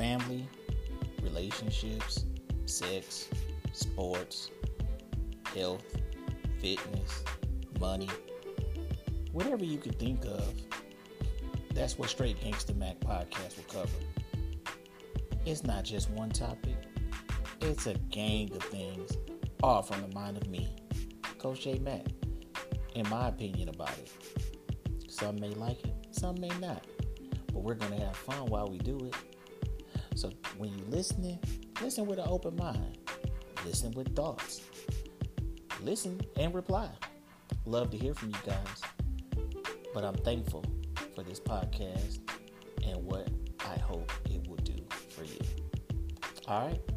family, relationships, sex, sports, health, fitness, money, whatever you could think of. That's what STR8 GANGSTA MAC podcast will cover. It's not just one topic, it's a gang of things, all from the mind of me, Coach J Mac, in my opinion about it. Some may like it, some may not, but we're going to have fun while we do it. So when you're listening, listen with an open mind, listen with thoughts, listen and reply. Love to hear from you guys, but I'm thankful for this podcast and what I hope it will do for you. All right.